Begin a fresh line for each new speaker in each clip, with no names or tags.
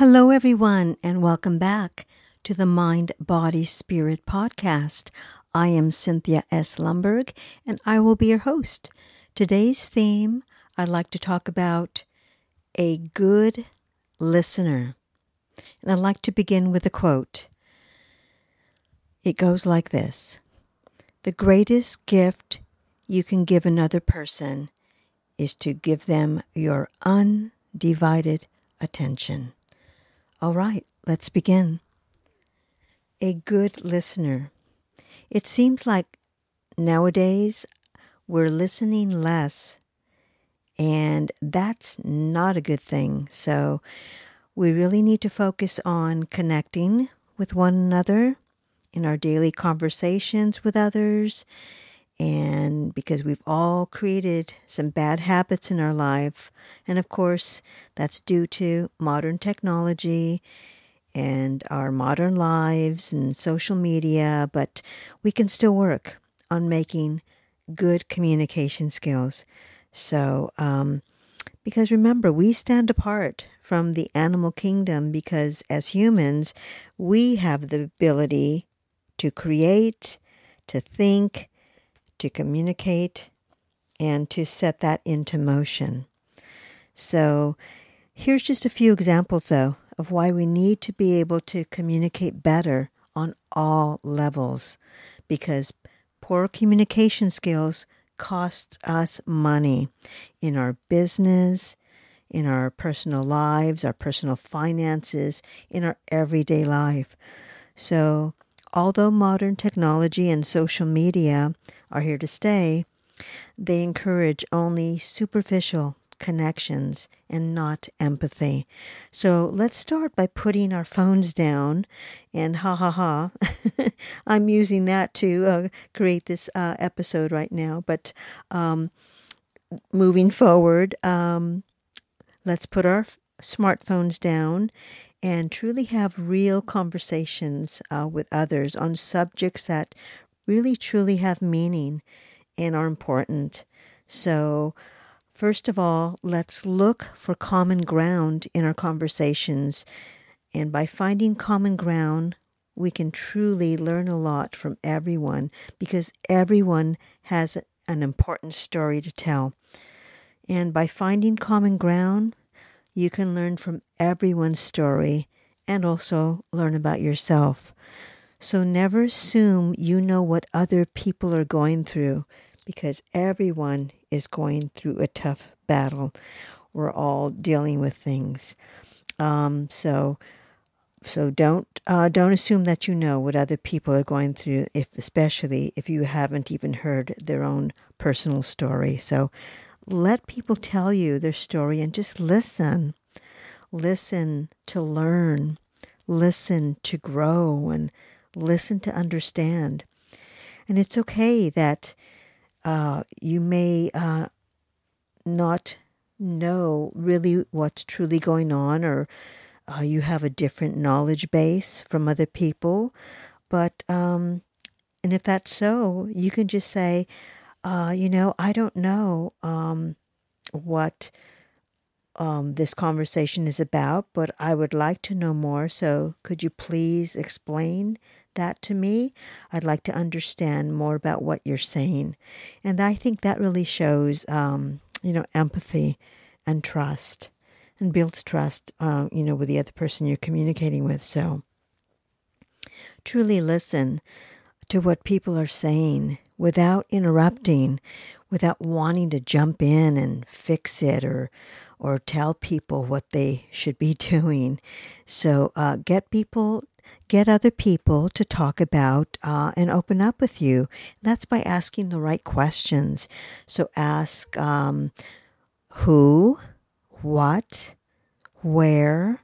Hello, everyone, and welcome back to the Mind, Body, Spirit podcast. I am Cynthia S. Lumberg, and I will be your host. Today's theme I'd like to talk about a good listener. And I'd like to begin with a quote. It goes like this The greatest gift you can give another person is to give them your undivided attention. All right, let's begin. A good listener. It seems like nowadays we're listening less, and that's not a good thing. So, we really need to focus on connecting with one another in our daily conversations with others. And because we've all created some bad habits in our life. And of course, that's due to modern technology and our modern lives and social media. But we can still work on making good communication skills. So, um, because remember, we stand apart from the animal kingdom because as humans, we have the ability to create, to think, to communicate, and to set that into motion. So, here's just a few examples, though, of why we need to be able to communicate better on all levels because poor communication skills cost us money in our business, in our personal lives, our personal finances, in our everyday life. So, although modern technology and social media are here to stay, they encourage only superficial connections and not empathy. So let's start by putting our phones down and ha ha ha. I'm using that to uh, create this uh, episode right now, but um, moving forward, um, let's put our f- smartphones down and truly have real conversations uh, with others on subjects that really truly have meaning and are important. So, first of all, let's look for common ground in our conversations. And by finding common ground, we can truly learn a lot from everyone because everyone has an important story to tell. And by finding common ground, you can learn from everyone's story and also learn about yourself. So never assume you know what other people are going through because everyone is going through a tough battle. We're all dealing with things. Um, so so don't uh, don't assume that you know what other people are going through if especially if you haven't even heard their own personal story so let people tell you their story and just listen. Listen to learn, listen to grow, and listen to understand. And it's okay that uh, you may uh, not know really what's truly going on, or uh, you have a different knowledge base from other people. But, um, and if that's so, you can just say, uh, you know, I don't know um, what um, this conversation is about, but I would like to know more. So, could you please explain that to me? I'd like to understand more about what you're saying. And I think that really shows, um, you know, empathy and trust and builds trust, uh, you know, with the other person you're communicating with. So, truly listen to what people are saying without interrupting, without wanting to jump in and fix it or or tell people what they should be doing. So uh, get people, get other people to talk about uh, and open up with you. That's by asking the right questions. So ask um, who, what, where,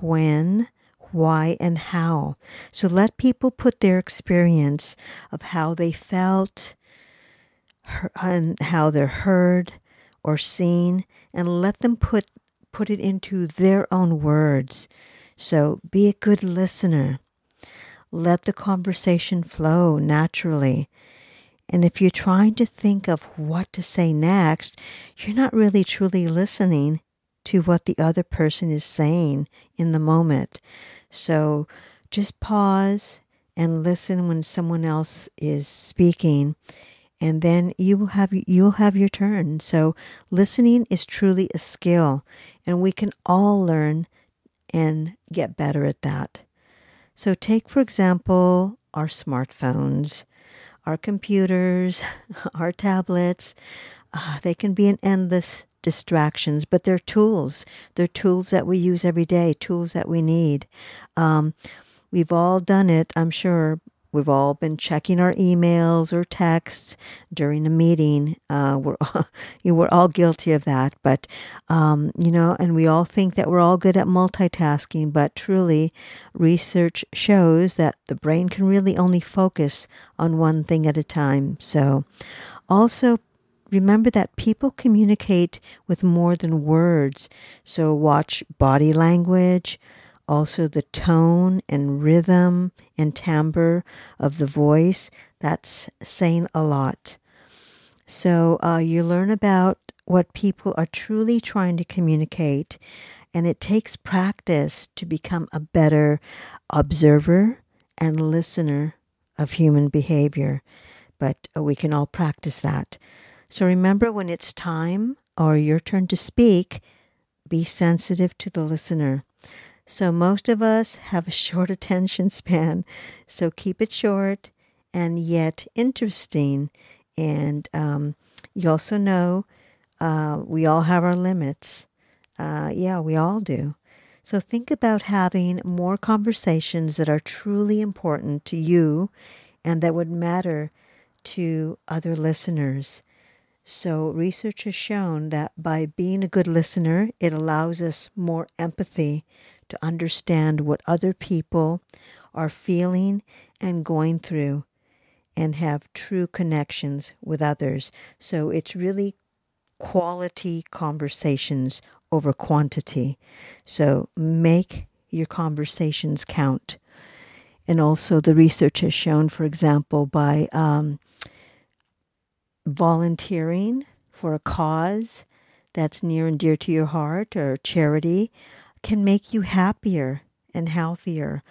when, why, and how. So let people put their experience of how they felt and how they're heard or seen and let them put put it into their own words. So be a good listener. Let the conversation flow naturally. And if you're trying to think of what to say next, you're not really truly listening to what the other person is saying in the moment. So just pause and listen when someone else is speaking and then you will have you'll have your turn. So listening is truly a skill and we can all learn and get better at that. So take for example our smartphones, our computers, our tablets. Uh, they can be an endless distractions, but they're tools. They're tools that we use every day, tools that we need. Um, we've all done it, I'm sure. We've all been checking our emails or texts during a meeting. Uh, we're you we're all guilty of that, but um, you know, and we all think that we're all good at multitasking. But truly, research shows that the brain can really only focus on one thing at a time. So, also remember that people communicate with more than words. So watch body language, also the tone and rhythm and timbre of the voice. That's saying a lot. So uh, you learn about what people are truly trying to communicate, and it takes practice to become a better observer and listener of human behavior. But uh, we can all practice that. So remember when it's time or your turn to speak, be sensitive to the listener. So most of us have a short attention span, so keep it short and yet interesting. And um, you also know uh, we all have our limits. Uh, yeah, we all do. So think about having more conversations that are truly important to you and that would matter to other listeners. So, research has shown that by being a good listener, it allows us more empathy to understand what other people are feeling and going through and have true connections with others. So, it's really quality conversations over quantity. So, make your conversations count. And also, the research has shown, for example, by um, volunteering for a cause that's near and dear to your heart or charity can make you happier and healthier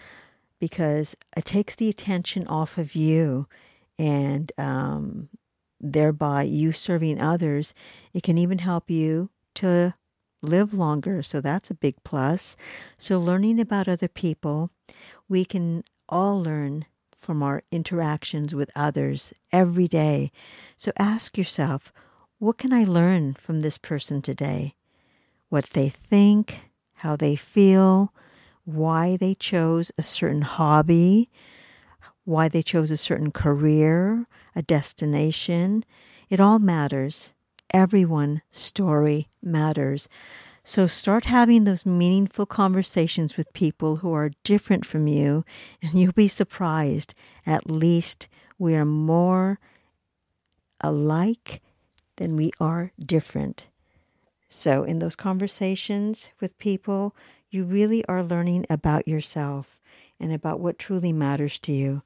because it takes the attention off of you and um, thereby you serving others. It can even help you to live longer. So that's a big plus. So, learning about other people, we can all learn from our interactions with others every day. So ask yourself, what can I learn from this person today? What they think, how they feel, why they chose a certain hobby, why they chose a certain career, a destination. It all matters. Everyone's story matters. So start having those meaningful conversations with people who are different from you, and you'll be surprised. At least we are more alike than we are different. So, in those conversations with people, you really are learning about yourself and about what truly matters to you.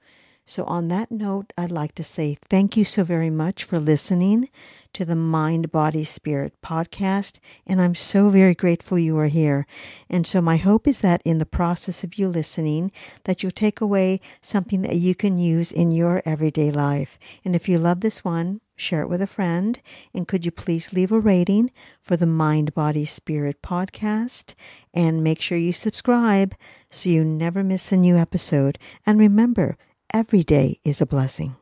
So, on that note, I'd like to say thank you so very much for listening to the Mind, Body, Spirit podcast. And I'm so very grateful you are here. And so, my hope is that in the process of you listening, that you'll take away something that you can use in your everyday life. And if you love this one, share it with a friend. And could you please leave a rating for the Mind, Body, Spirit podcast? And make sure you subscribe so you never miss a new episode. And remember, Every day is a blessing.